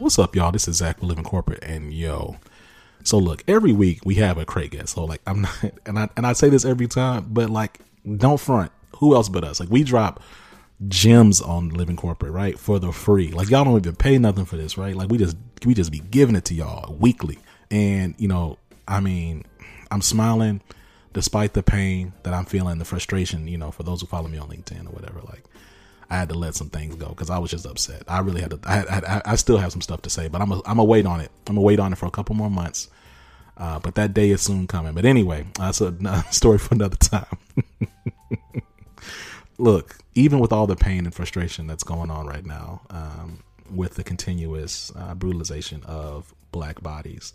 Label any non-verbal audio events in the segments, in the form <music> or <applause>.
What's up, y'all? This is Zach with Living Corporate, and yo. So look, every week we have a crate guest. So like, I'm <laughs> not, and I and I say this every time, but like, don't front. Who else but us? Like, we drop gems on Living Corporate, right, for the free. Like, y'all don't even pay nothing for this, right? Like, we just we just be giving it to y'all weekly, and you know, I mean, I'm smiling despite the pain that I'm feeling, the frustration. You know, for those who follow me on LinkedIn or whatever, like I had to let some things go because I was just upset. I really had to. I, I, I still have some stuff to say, but I'm a, I'm wait on it. I'm gonna wait on it for a couple more months. Uh, but that day is soon coming. But anyway, that's a <laughs> story for another time. <laughs> Look, even with all the pain and frustration that's going on right now, um, with the continuous uh, brutalization of black bodies,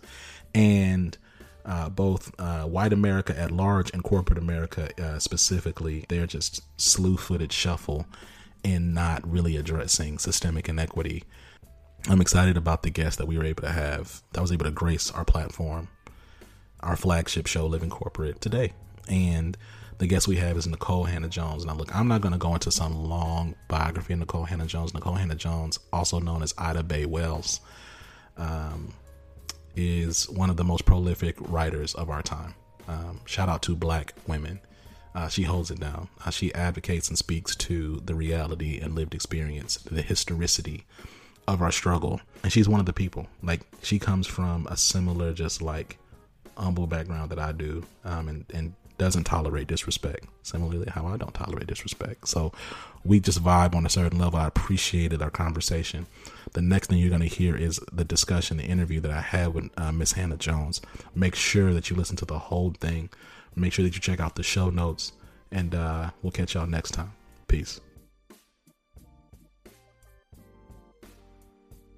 and uh, both uh, white America at large and corporate America uh, specifically, they're just slew-footed shuffle and not really addressing systemic inequity. I'm excited about the guest that we were able to have that was able to grace our platform, our flagship show, Living Corporate, today. And the guest we have is Nikole Hannah-Jones. Now, look, I'm not going to go into some long biography of Nikole Hannah-Jones. Nikole Hannah-Jones, also known as Ida Bae Wells, um, is one of the most prolific writers of our time. Um, shout out to black women uh, she holds it down. Uh, she advocates and speaks to the reality and lived experience, the historicity of our struggle. And she's one of the people. Like she comes from a similar, just like humble background that I do, um, and and doesn't tolerate disrespect. Similarly, how I don't tolerate disrespect. So we just vibe on a certain level. I appreciated our conversation. The next thing you're going to hear is the discussion, the interview that I had with uh, Miss Hannah-Jones. Make sure that you listen to the whole thing Make sure that you check out the show notes, and uh, we'll catch y'all next time. Peace.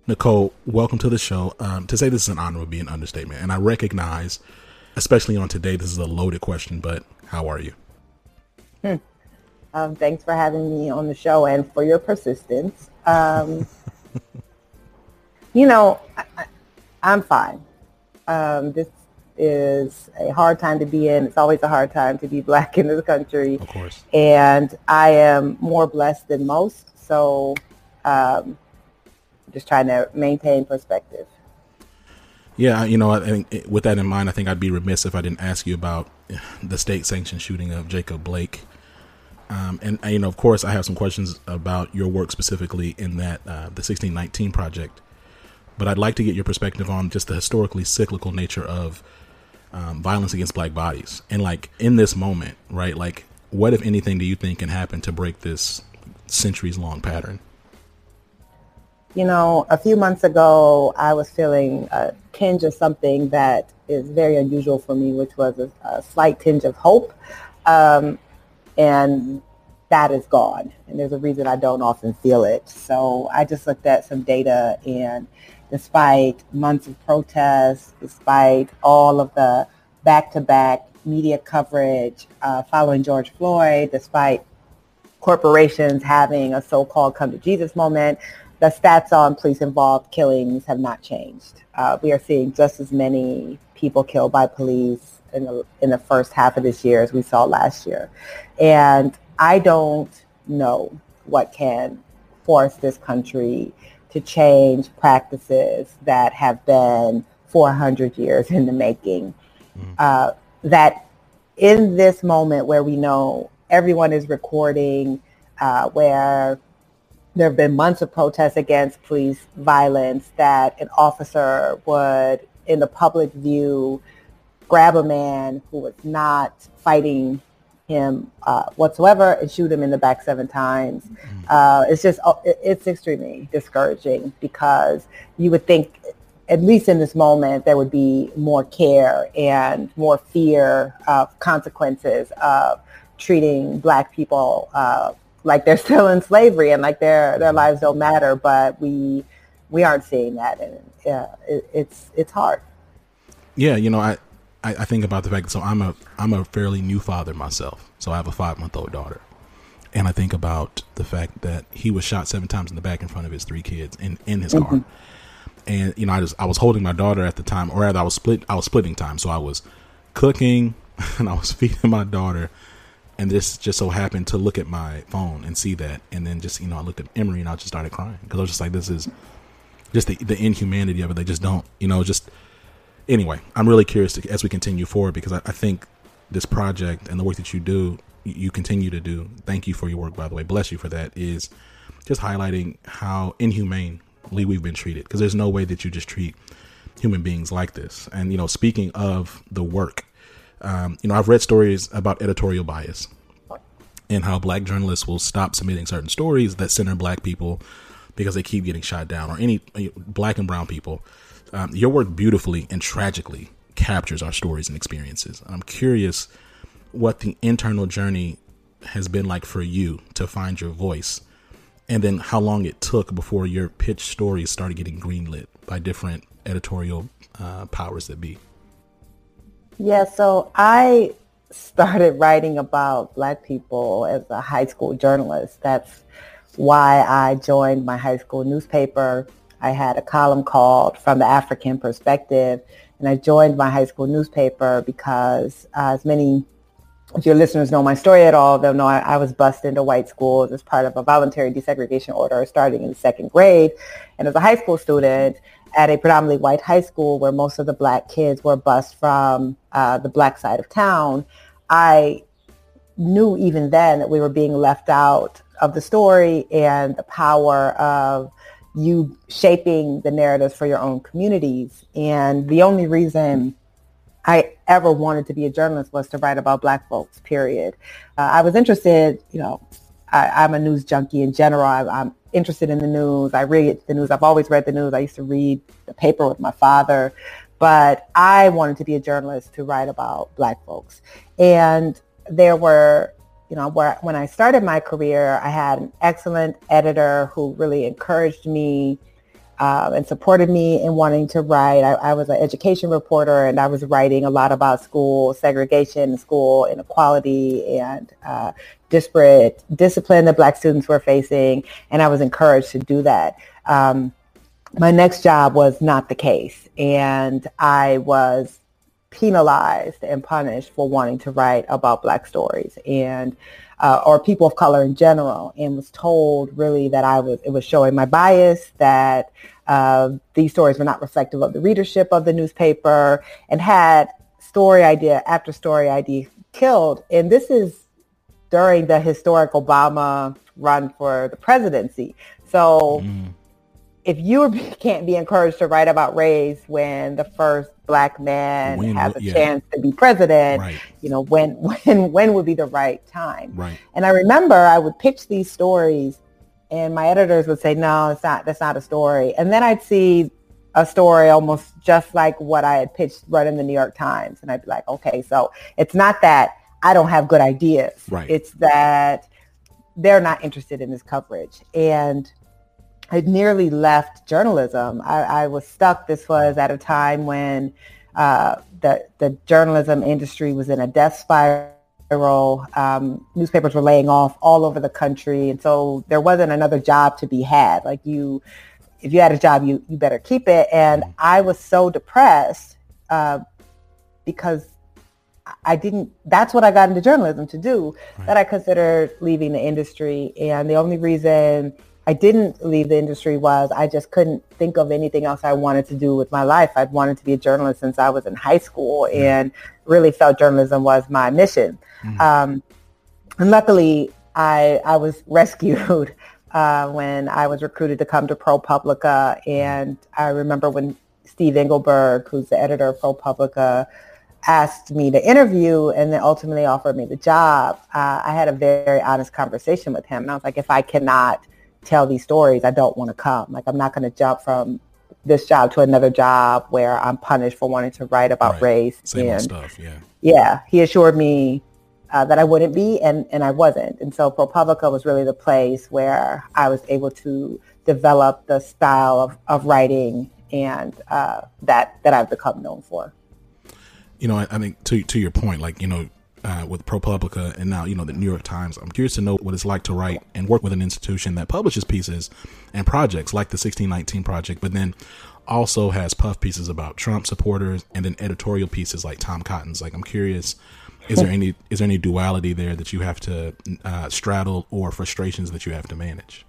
Nikole, welcome to the show. Um, to say this is an honor would be an understatement, and I recognize, especially on today, this is a loaded question. But how are you? Hmm. Um, thanks for having me on the show and for your persistence. Um, <laughs> you know, I, am fine. Um, this is a hard time to be in. It's always a hard time to be black in this country. Of course. And I am more blessed than most. So um, just trying to maintain perspective. Yeah, you know, I think with that in mind, I think I'd be remiss if I didn't ask you about the state sanctioned shooting of Jacob Blake. Um, and, you know, of course, I have some questions about your work specifically in that uh, the 1619 project. But I'd like to get your perspective on just the historically cyclical nature of um, violence against black bodies. And like in this moment, right? Like, what if anything do you think can happen to break this centuries long pattern? You know, a few months ago, I was feeling a tinge of something that is very unusual for me, which was a, a slight tinge of hope. Um, and that is gone. And there's a reason I don't often feel it. So I just looked at some data and despite months of protests, despite all of the back-to-back media coverage uh, following George Floyd, despite corporations having a so-called come to Jesus moment, the stats on police-involved killings have not changed. Uh, we are seeing just as many people killed by police in the, in the first half of this year as we saw last year. And I don't know what can force this country to change practices that have been 400 years in the making. Mm-hmm. Uh, that in this moment where we know everyone is recording, uh, where there have been months of protests against police violence, that an officer would, in the public view, grab a man who was not fighting him uh, whatsoever and shoot him in the back seven times. Mm-hmm. Uh, it's just, uh, it's extremely discouraging because you would think, at least in this moment, there would be more care and more fear of consequences of treating black people uh, like they're <laughs> still in slavery and like their, their lives don't matter. But we, we aren't seeing that. And yeah, it, it's, it's hard. Yeah, you know, I, I, I think about the fact that so I'm a I'm a fairly new father myself. So I have a five month old daughter. And I think about the fact that he was shot seven times in the back in front of his three kids in, in his mm-hmm. car. And you know, I just I was holding my daughter at the time, or rather I was split I was splitting time. So I was cooking <laughs> and I was feeding my daughter and this just so happened to look at my phone and see that and then just you know i looked at emery and i just started crying because i was just like this is just the, the inhumanity of it they just don't you know just anyway, I'm really curious to, as we continue forward because I, I, think this project and the work that you do, you continue to do. Thank you for your work, by the way. Bless you for that. Is just highlighting how inhumanely we've been treated because there's no way that you just treat human beings like this. And you know, speaking of the work, um, you know, I've read stories about editorial bias and how black journalists will stop submitting certain stories that center black people because they keep getting shot down or any black and brown people um, your work beautifully and tragically captures our stories and experiences. I'm curious what the internal journey has been like for you to find your voice, and then how long it took before your pitch stories started getting greenlit by different editorial uh, powers that be. Yeah, so I started writing about Black people as a high school journalist. That's why I joined my high school newspaper I had a column called From the African Perspective, and I joined my high school newspaper because uh, as many if your listeners know my story at all, they'll know I, I, was bused into white schools as part of a voluntary desegregation order starting in the second grade. And as a high school student at a predominantly white high school where most of the black kids were bused from uh, the black side of town, I knew even then that we were being left out of the story and the power of you shaping the narratives for your own communities. And the only reason I ever wanted to be a journalist was to write about black folks, period. Uh, I was interested, you know, I, am a news junkie in general. I, I'm interested in the news. I read the news. I've always read the news. I used to read the paper with my father. But I wanted to be a journalist to write about black folks. And there were you know, where when I started my career, I had an excellent editor who really encouraged me uh, and supported me in wanting to write. I, I, was an education reporter, and I was writing a lot about school segregation, school inequality, and uh, disparate discipline that Black students were facing. And I was encouraged to do that. Um, my next job was not the case, and I was penalized and punished for wanting to write about black stories and uh, or people of color in general and was told really that I was it was showing my bias that uh, these stories were not reflective of the readership of the newspaper and had story idea after story idea killed. And this is during the historic Obama run for the presidency. So mm. if you <laughs> can't be encouraged to write about race when the first black man when, has a yeah. chance to be president, right. you know, when <laughs> when when would be the right time? Right. And I remember I would pitch these stories and my editors would say, No, it's not that's not a story. And then I'd see a story almost just like what I had pitched right in the New York Times. And I'd be like, okay, so it's not that I don't have good ideas. Right. It's that they're not interested in this coverage. And I nearly left journalism. I, I, was stuck. This was at a time when uh, the the journalism industry was in a death spiral. Um, newspapers were laying off all over the country, and so there wasn't another job to be had. Like you, if you had a job, you you better keep it. And I was so depressed uh, because I didn't, that's what I got into journalism to do, right. that I considered leaving the industry. And the only reason I didn't leave the industry was I just couldn't think of anything else I wanted to do with my life. I'd wanted to be a journalist since I was in high school mm-hmm. and really felt journalism was my mission. Mm-hmm. Um, and luckily, I, I was <laughs> rescued uh, when I was recruited to come to ProPublica. And I remember when Steve Engelberg, who's the editor of ProPublica, asked me to interview and then ultimately offered me the job, uh, I had a very honest conversation with him. And I was like, if I cannot tell these stories, I don't want to come. Like, I'm not going to jump from this job to another job where I'm punished for wanting to write about right. race. Same and, stuff, yeah. Yeah, he assured me uh, that I wouldn't be, and, and I wasn't. And so ProPublica was really the place where I was able to develop the style of, of writing and uh, that that I've become known for. You know, I, I think to to your point, like you know, uh, with ProPublica and now you know the New York Times. I'm curious to know what it's like to write and work with an institution that publishes pieces and projects like the 1619 Project, but then also has puff pieces about Trump supporters and then editorial pieces like Tom Cotton's. Like I'm curious, is there any is there any duality there that you have to uh, straddle or frustrations that you have to manage?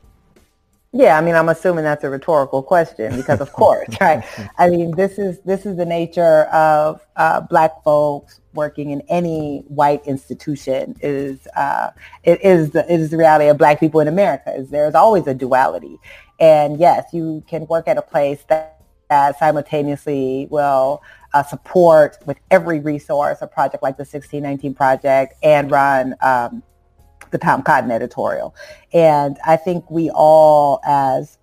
Yeah, I mean, I'm assuming that's a rhetorical question because, of course, <laughs> right? I mean, this is this is the nature of uh, Black folks working in any white institution. Is uh, it is the it is the reality of Black people in America. Is there's always a duality, and yes, you can work at a place that, that simultaneously will uh, support with every resource a project like the 1619 project and run. Um, the Tom Cotton editorial. And I think we all as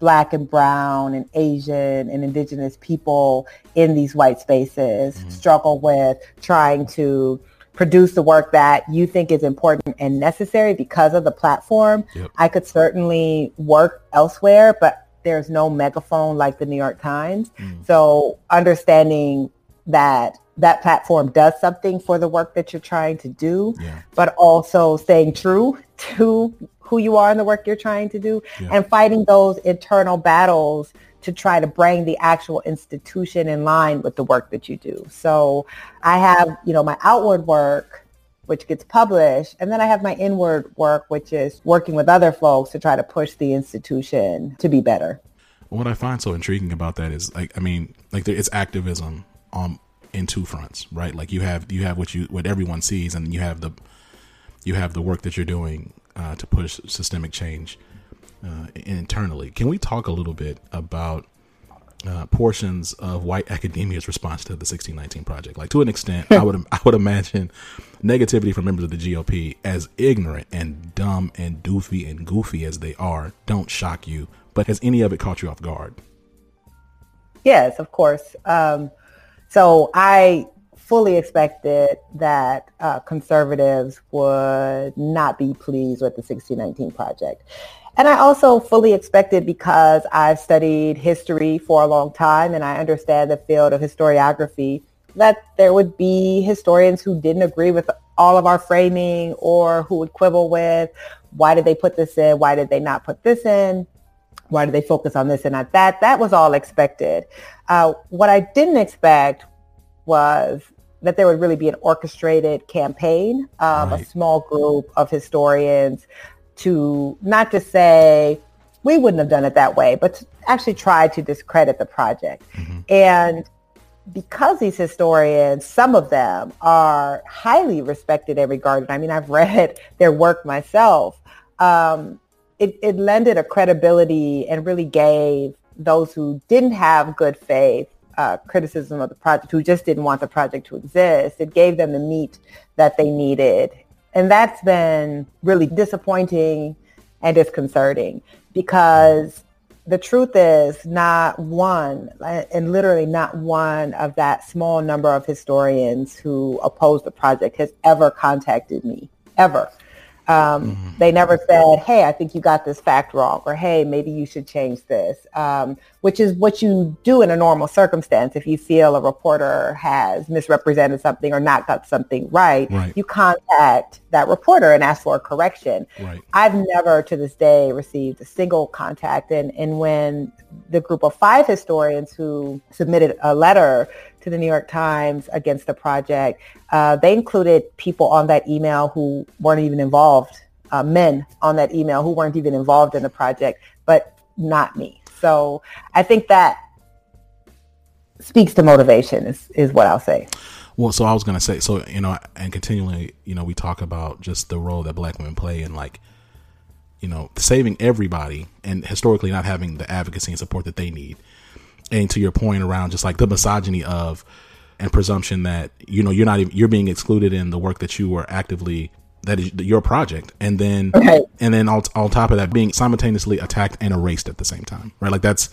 black and brown and Asian and indigenous people in these white spaces mm-hmm. struggle with trying to produce the work that you think is important and necessary because of the platform. Yep. I could certainly work elsewhere, but there's no megaphone like the New York Times. Mm. So understanding that that platform does something for the work that you're trying to do, yeah. but also staying true to who you are in the work you're trying to do yeah. and fighting those internal battles to try to bring the actual institution in line with the work that you do. So I have, you know, my outward work, which gets published, and then I have my inward work, which is working with other folks to try to push the institution to be better. What I find so intriguing about that is like, I mean, like it's activism on in two fronts, right? Like you have you have what you what everyone sees, and you have the you have the work that you're doing uh, to push systemic change uh, internally. Can we talk a little bit about uh, portions of white academia's response to the 1619 project? Like to an extent, I <laughs> would I would imagine negativity from members of the GOP, as ignorant and dumb and doofy and goofy as they are, don't shock you. But has any of it caught you off guard? Yes, of course. Um, so I fully expected that uh, conservatives would not be pleased with the 1619 project. And I also fully expected because I've studied history for a long time and I understand the field of historiography that there would be historians who didn't agree with all of our framing or who would quibble with why did they put this in? Why did they not put this in? Why did they focus on this and not that? That was all expected. Uh, what I didn't expect was that there would really be an orchestrated campaign of right. a small group of historians to not to say we wouldn't have done it that way, but to actually try to discredit the project. Mm-hmm. And because these historians, some of them are highly respected and regarded. I mean, I've <laughs> read their work myself. Um, it, it lended a credibility and really gave those who didn't have good faith uh, criticism of the project, who just didn't want the project to exist. It gave them the meat that they needed. And that's been really disappointing and disconcerting because the truth is not one, and literally not one of that small number of historians who oppose the project has ever contacted me, ever. Um, mm-hmm. They never said, hey, I think you got this fact wrong, or hey, maybe you should change this, um, which is what you do in a normal circumstance. If you feel a reporter has misrepresented something or not got something right, right. you contact that reporter and ask for a correction. Right. I've never to this day received a single contact. And, and when the group of five historians who submitted a letter to the New York Times against the project, uh, they included people on that email who weren't even involved, uh, men on that email who weren't even involved in the project, but not me. So I think that speaks to motivation is, is what I'll say. Well, so I was gonna say, so you know, and continually, you know, we talk about just the role that black women play in like, you know, saving everybody, and historically not having the advocacy and support that they need. And to your point around just like the misogyny of and presumption that you know you're not even you're being excluded in the work that you were actively that is your project, and then okay. and then on, on top of that, being simultaneously attacked and erased at the same time, right? Like that's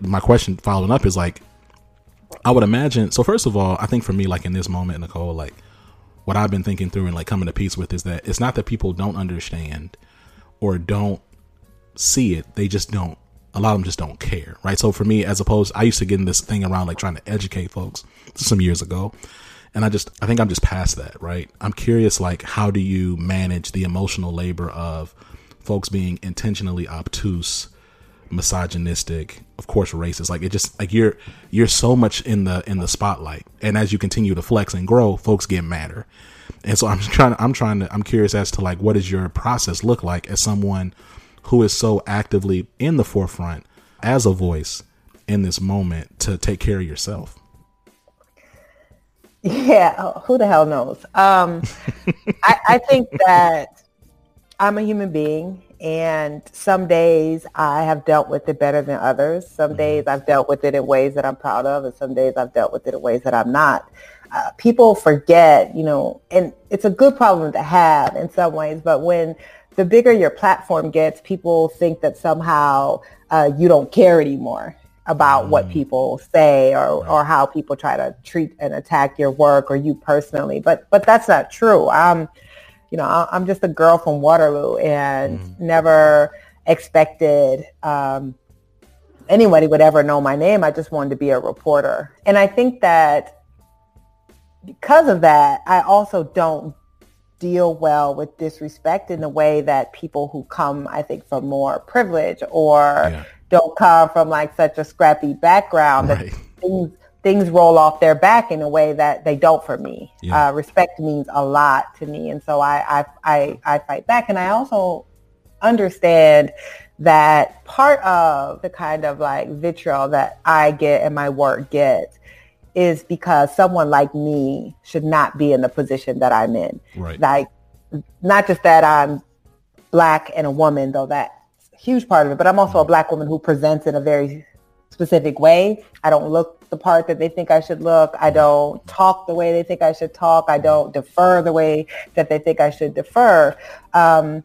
my question. Following up is like I would imagine. So first of all, I think for me, like in this moment, Nikole, like what I've been thinking through and like coming to peace with is that it's not that people don't understand or don't see it; they just don't. A lot of them just don't care, right? So for me, as opposed, I used to get in this thing around like trying to educate folks some years ago, and I just I think I'm just past that, right? I'm curious, like how do you manage the emotional labor of folks being intentionally obtuse misogynistic, of course racist. Like it just like you're you're so much in the in the spotlight, and as you continue to flex and grow, folks get madder. And so I'm trying. I'm trying to. I'm curious as to like what does your process look like as someone who is so actively in the forefront as a voice in this moment to take care of yourself. Yeah, who the hell knows? Um, I, I think that I'm a human being and some days I have dealt with it better than others. Some mm-hmm. days I've dealt with it in ways that I'm proud of, and some days I've dealt with it in ways that I'm not. Uh, people forget, you know, and it's a good problem to have in some ways, but when the bigger your platform gets, people think that somehow uh, you don't care anymore about mm-hmm. what people say or, right. or how people try to treat and attack your work or you personally. But but that's not true. Um, you know, I'm just a girl from Waterloo and mm. never expected um, anybody would ever know my name. I just wanted to be a reporter. And I think that because of that, I also don't deal well with disrespect in the way that people who come, I think, from more privilege or yeah. don't come from like such a scrappy background right. that things things roll off their back in a way that they don't for me. Yeah. Uh, respect means a lot to me, and so I, I I I fight back, and I also understand that part of the kind of like vitriol that I get and my work gets is because someone like me should not be in the position that I'm in. Right. Like, not just that I'm black and a woman, though that's a huge part of it, but I'm also a black woman who presents in a very specific way. I don't look the part that they think I should look. I don't talk the way they think I should talk. I don't defer the way that they think I should defer. Um,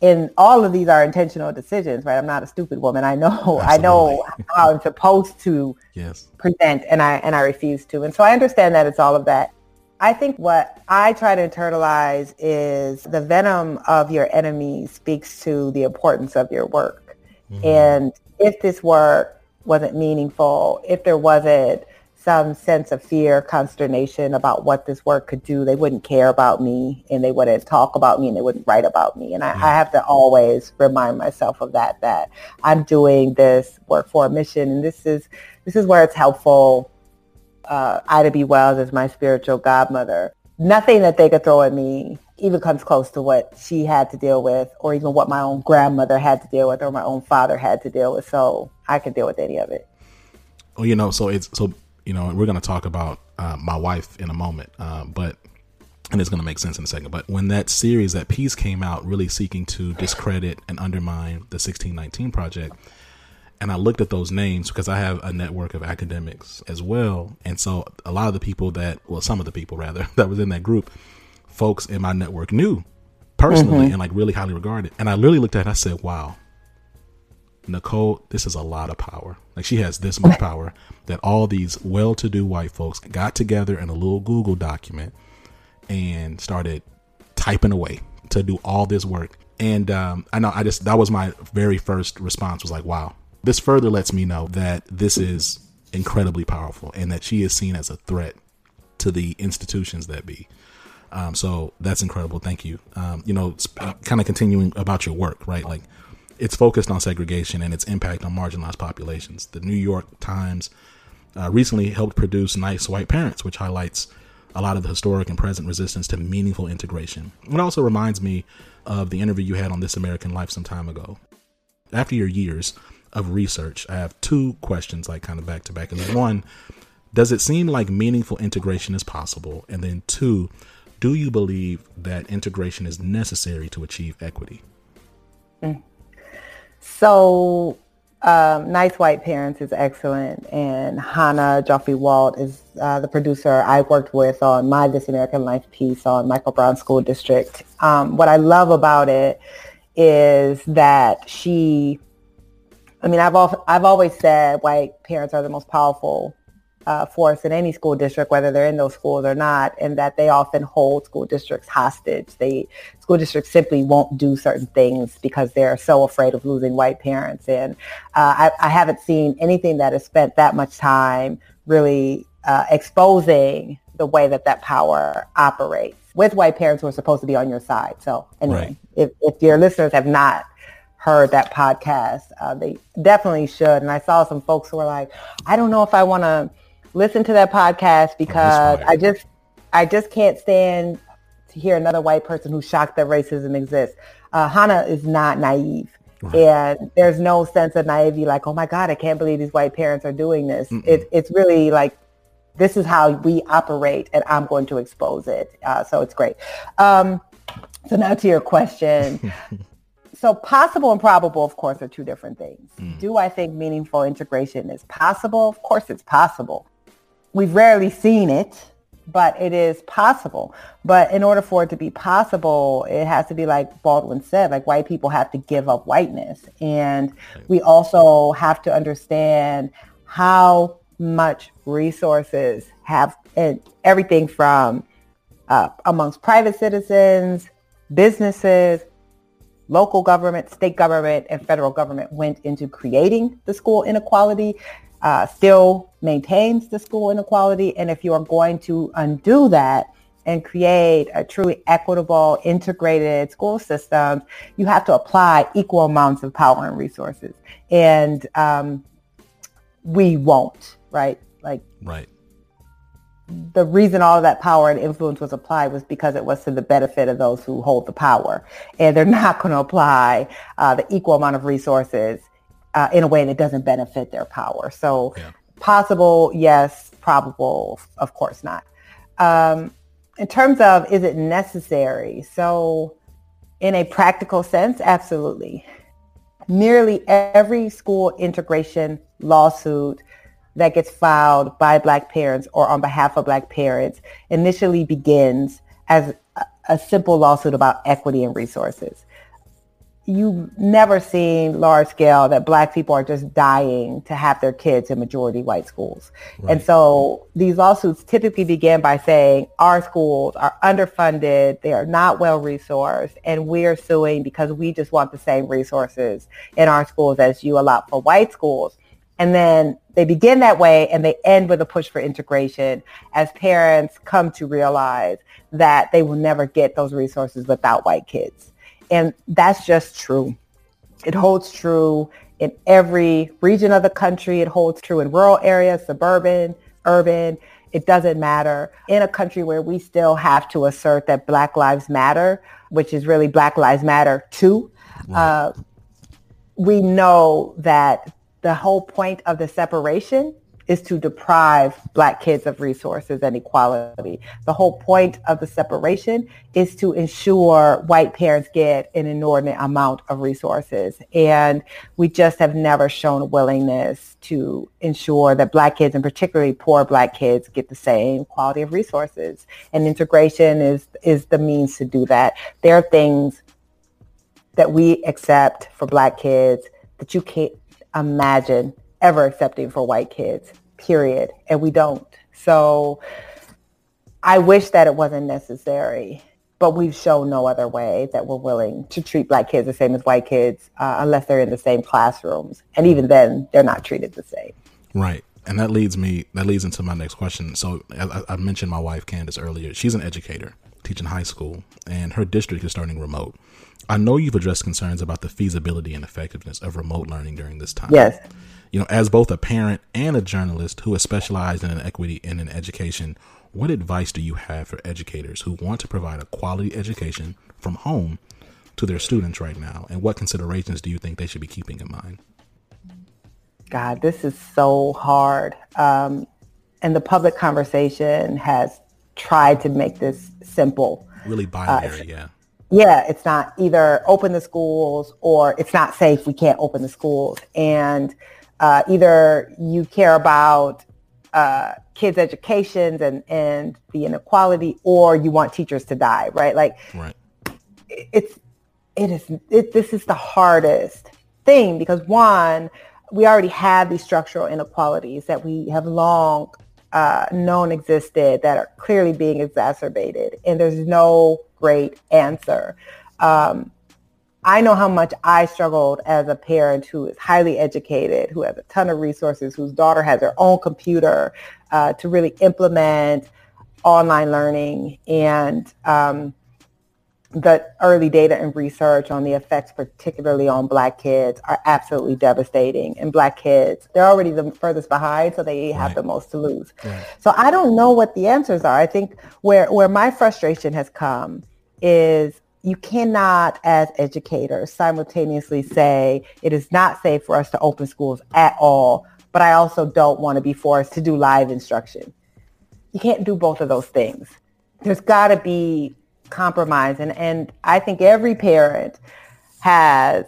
and all of these are intentional decisions, right? I'm not a stupid woman. I know Absolutely. <laughs> I know how I'm supposed to yes. present and I and I refuse to. And so I understand that it's all of that. I think what I try to internalize is the venom of your enemy speaks to the importance of your work. Mm-hmm. And if this work wasn't meaningful, if there wasn't some sense of fear, consternation about what this work could do, they wouldn't care about me and they wouldn't talk about me and they wouldn't write about me. And I, I have to always remind myself of that, that I'm doing this work for a mission and this is this is where it's helpful. Uh, Ida B. Wells is my spiritual godmother. Nothing that they could throw at me even comes close to what she had to deal with or even what my own grandmother had to deal with or my own father had to deal with. So I can deal with any of it. Well, you know, so it's, so, you know, we're going to talk about uh, my wife in a moment, uh, but, and it's going to make sense in a second. But when that series, that piece came out, really seeking to discredit and undermine the 1619 Project, and I looked at those names because I have a network of academics as well. And so a lot of the people that, well, some of the people rather, <laughs> that was in that group, folks in my network knew personally mm-hmm. and like really highly regarded. And I literally looked at it and I said, wow, Nikole, this is a lot of power. Like she has this much power that all these well to do white folks got together in a little Google document and started typing away to do all this work. And um, I know I just, that was my very first response was like, wow, this further lets me know that this is incredibly powerful and that she is seen as a threat to the institutions that be. Um, so that's incredible. Thank you. Um, you know, uh, kind of continuing about your work, right? Like it's focused on segregation and its impact on marginalized populations. The New York Times uh, recently helped produce Nice White Parents, which highlights a lot of the historic and present resistance to meaningful integration. It also reminds me of the interview you had on This American Life some time ago. After your years of research, I have two questions, like kind of back to back. And one, does it seem like meaningful integration is possible? And then two, do you believe that integration is necessary to achieve equity? Mm. So um, nice White Parents is excellent, and Chana Joffe-Walt is uh, the producer I worked with on my This American Life piece on Michael Brown School District. Um, what I love about it is that she, I mean, I've, al- I've always said white parents are the most powerful uh, force in any school district, whether they're in those schools or not, and that they often hold school districts hostage. They school districts simply won't do certain things because they're so afraid of losing white parents. And uh, I, I, haven't seen anything that has spent that much time really uh, exposing the way that that power operates with white parents who are supposed to be on your side. So anyway, right. if, if your listeners have not heard that podcast, uh, they definitely should. And I saw some folks who were like, I don't know if I want to listen to that podcast oh, because I just I just can't stand to hear another white person who's shocked that racism exists. Uh, Chana is not naive. Right. And there's no sense of naivety like, oh my God, I can't believe these white parents are doing this. It, it's really like, this is how we operate and I'm going to expose it. Uh, so it's great. Um, so now to your question. <laughs> so possible and probable, of course, are two different things. Mm. Do I think meaningful integration is possible? Of course it's possible we've rarely seen it, but it is possible. But in order for it to be possible, it has to be like Baldwin said, like white people have to give up whiteness. And we also have to understand how much resources have and everything from uh, amongst private citizens, businesses, local government, state government, and federal government went into creating the school inequality uh, still maintains the school inequality. And if you are going to undo that and create a truly equitable, integrated school system, you have to apply equal amounts of power and resources. And um, we won't, right? Like, right. The reason all of that power and influence was applied was because it was to the benefit of those who hold the power. And they're <laughs> not going to apply uh, the equal amount of resources uh, in a way that doesn't benefit their power. So yeah. possible, yes. Probable, of course not. Um, in terms of is it necessary? So in a practical sense, absolutely. Nearly every school integration lawsuit that gets filed by black parents or on behalf of black parents initially begins as a simple lawsuit about equity and resources you've never seen large scale that black people are just dying to have their kids in majority white schools. Right. And so these lawsuits typically begin by saying our schools are underfunded, they are not well resourced, and we're suing because we just want the same resources in our schools as you allot for white schools. And then they begin that way and they end with a push for integration as parents come to realize that they will never get those resources without white kids. And that's just true. It holds true in every region of the country. It holds true in rural areas, suburban, urban. It doesn't matter. In a country where we still have to assert that Black Lives Matter, which is really Black Lives Matter too, right. uh, we know that the whole point of the separation is to deprive black kids of resources and equality. The whole point of the separation is to ensure white parents get an inordinate amount of resources. And we just have never shown willingness to ensure that black kids and particularly poor black kids get the same quality of resources. And integration is, is the means to do that. There are things that we accept for black kids that you can't imagine ever accepting for white kids, period. And we don't. So I wish that it wasn't necessary, but we've shown no other way that we're willing to treat black kids the same as white kids uh, unless they're in the same classrooms. And even then, they're not treated the same. Right. And that leads me, that leads into my next question. So I, I mentioned my wife, Candace, earlier. She's an educator teaching high school, and her district is starting remote. I know you've addressed concerns about the feasibility and effectiveness of remote learning during this time. Yes. You know, as both a parent and a journalist who has specialized in equity and in education, what advice do you have for educators who want to provide a quality education from home to their students right now? And what considerations do you think they should be keeping in mind? God, this is so hard. Um, and the public conversation has tried to make this simple. Really binary, uh, yeah. Yeah, it's not either open the schools or it's not safe. We can't open the schools. And uh, either you care about uh, kids' educations and, and the inequality, or you want teachers to die, right? Like, right. it's it is it, this is the hardest thing because one, we already have these structural inequalities that we have long uh, known existed that are clearly being exacerbated, and there's no great answer. Um, I know how much I struggled as a parent who is highly educated, who has a ton of resources, whose daughter has her own computer uh, to really implement online learning. And um, the early data and research on the effects, particularly on Black kids, are absolutely devastating. And Black kids, they're already the furthest behind, so they have the most to lose. Right. So I don't know what the answers are. I think where, where my frustration has come is you cannot, as educators, simultaneously say it is not safe for us to open schools at all, but I also don't want to be forced to do live instruction. You can't do both of those things. There's got to be compromise. And, and I think every parent has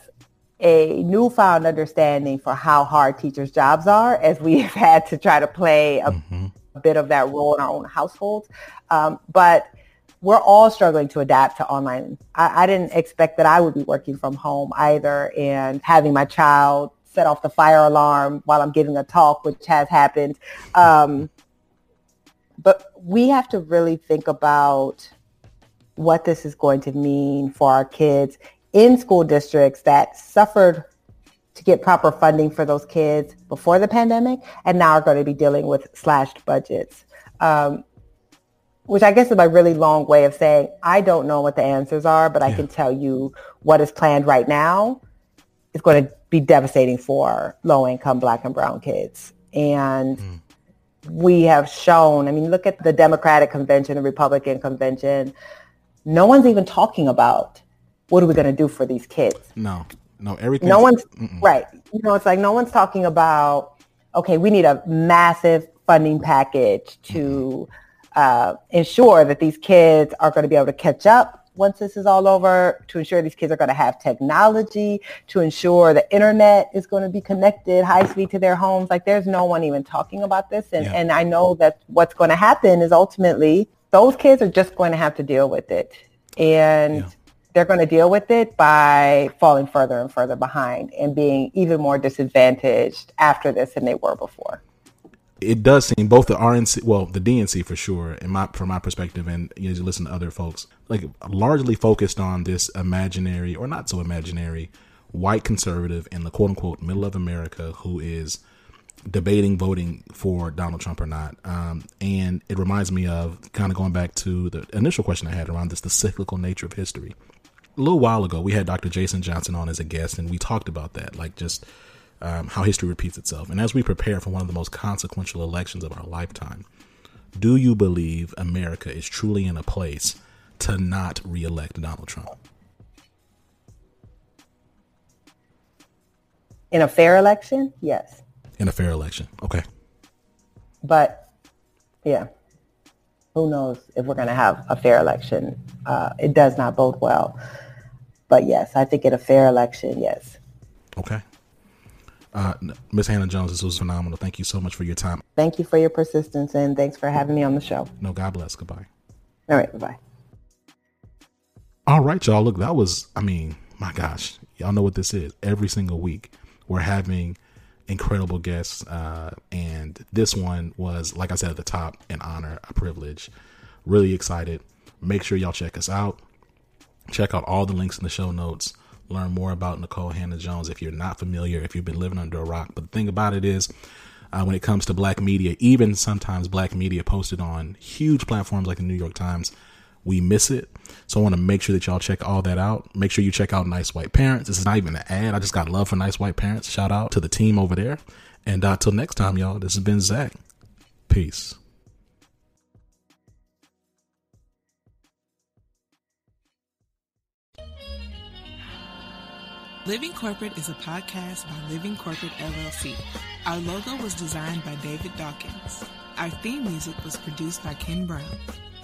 a newfound understanding for how hard teachers' jobs are as we <laughs> have had to try to play a, mm-hmm. a bit of that role in our own households. Um, but we're all struggling to adapt to online. I, I, didn't expect that I would be working from home either and having my child set off the fire alarm while I'm giving a talk, which has happened. Um, but we have to really think about what this is going to mean for our kids in school districts that suffered to get proper funding for those kids before the pandemic and now are going to be dealing with slashed budgets. Um, which I guess is my really long way of saying I don't know what the answers are, but I can tell you what is planned right now is going to be devastating for low income black and brown kids. And mm. we have shown, I mean, look at the Democratic convention, the Republican convention. No one's even talking about what are we going to do for these kids. No, no, everything. No one's mm-mm. right. You know, it's like no one's talking about, okay, we need a massive funding package to uh, ensure that these kids are going to be able to catch up once this is all over, to ensure these kids are going to have technology, to ensure the internet is going to be connected high speed to their homes. Like there's no one even talking about this. And, yeah. and I know that what's going to happen is ultimately those kids are just going to have to deal with it. And yeah. they're going to deal with it by falling further and further behind and being even more disadvantaged after this than they were before it does seem both the RNC, well, the DNC for sure, in my from my perspective, and you, know, you listen to other folks, like largely focused on this imaginary or not so imaginary white conservative in the quote unquote middle of America who is debating voting for Donald Trump or not. Um, and it reminds me of kind of going back to the initial question I had around this the cyclical nature of history. A little while ago, we had Dr. Jason Johnson on as a guest, and we talked about that, like just um, how history repeats itself. And as we prepare for one of the most consequential elections of our lifetime, do you believe America is truly in a place to not reelect Donald Trump? In a fair election, yes. In a fair election, okay. But yeah, who knows if we're going to have a fair election? Uh, it does not bode well. But yes, I think in a fair election, yes. Okay. Uh, Miss Hannah Jones, this was phenomenal. Thank you so much for your time. Thank you for your persistence and thanks for having me on the show. No, God bless. Goodbye. All right. Bye-bye. All right, y'all. Look, that was, I mean, my gosh, y'all know what this is. Every single week, we're having incredible guests. Uh, and this one was, like I said at the top, an honor, a privilege. Really excited. Make sure y'all check us out. Check out all the links in the show notes learn more about Nikole Hannah Jones if you're not familiar, if you've been living under a rock. But the thing about it is, uh, when it comes to black media, even sometimes black media posted on huge platforms like the New York Times, we miss it. So I want to make sure that y'all check all that out. Make sure you check out Nice White Parents. This is not even an ad. I just got love for Nice White Parents. Shout out to the team over there. And uh, till next time, y'all, this has been Zach. Peace. Living Corporate is a podcast by Living Corporate LLC. Our logo was designed by David Dawkins. Our theme music was produced by Ken Brown.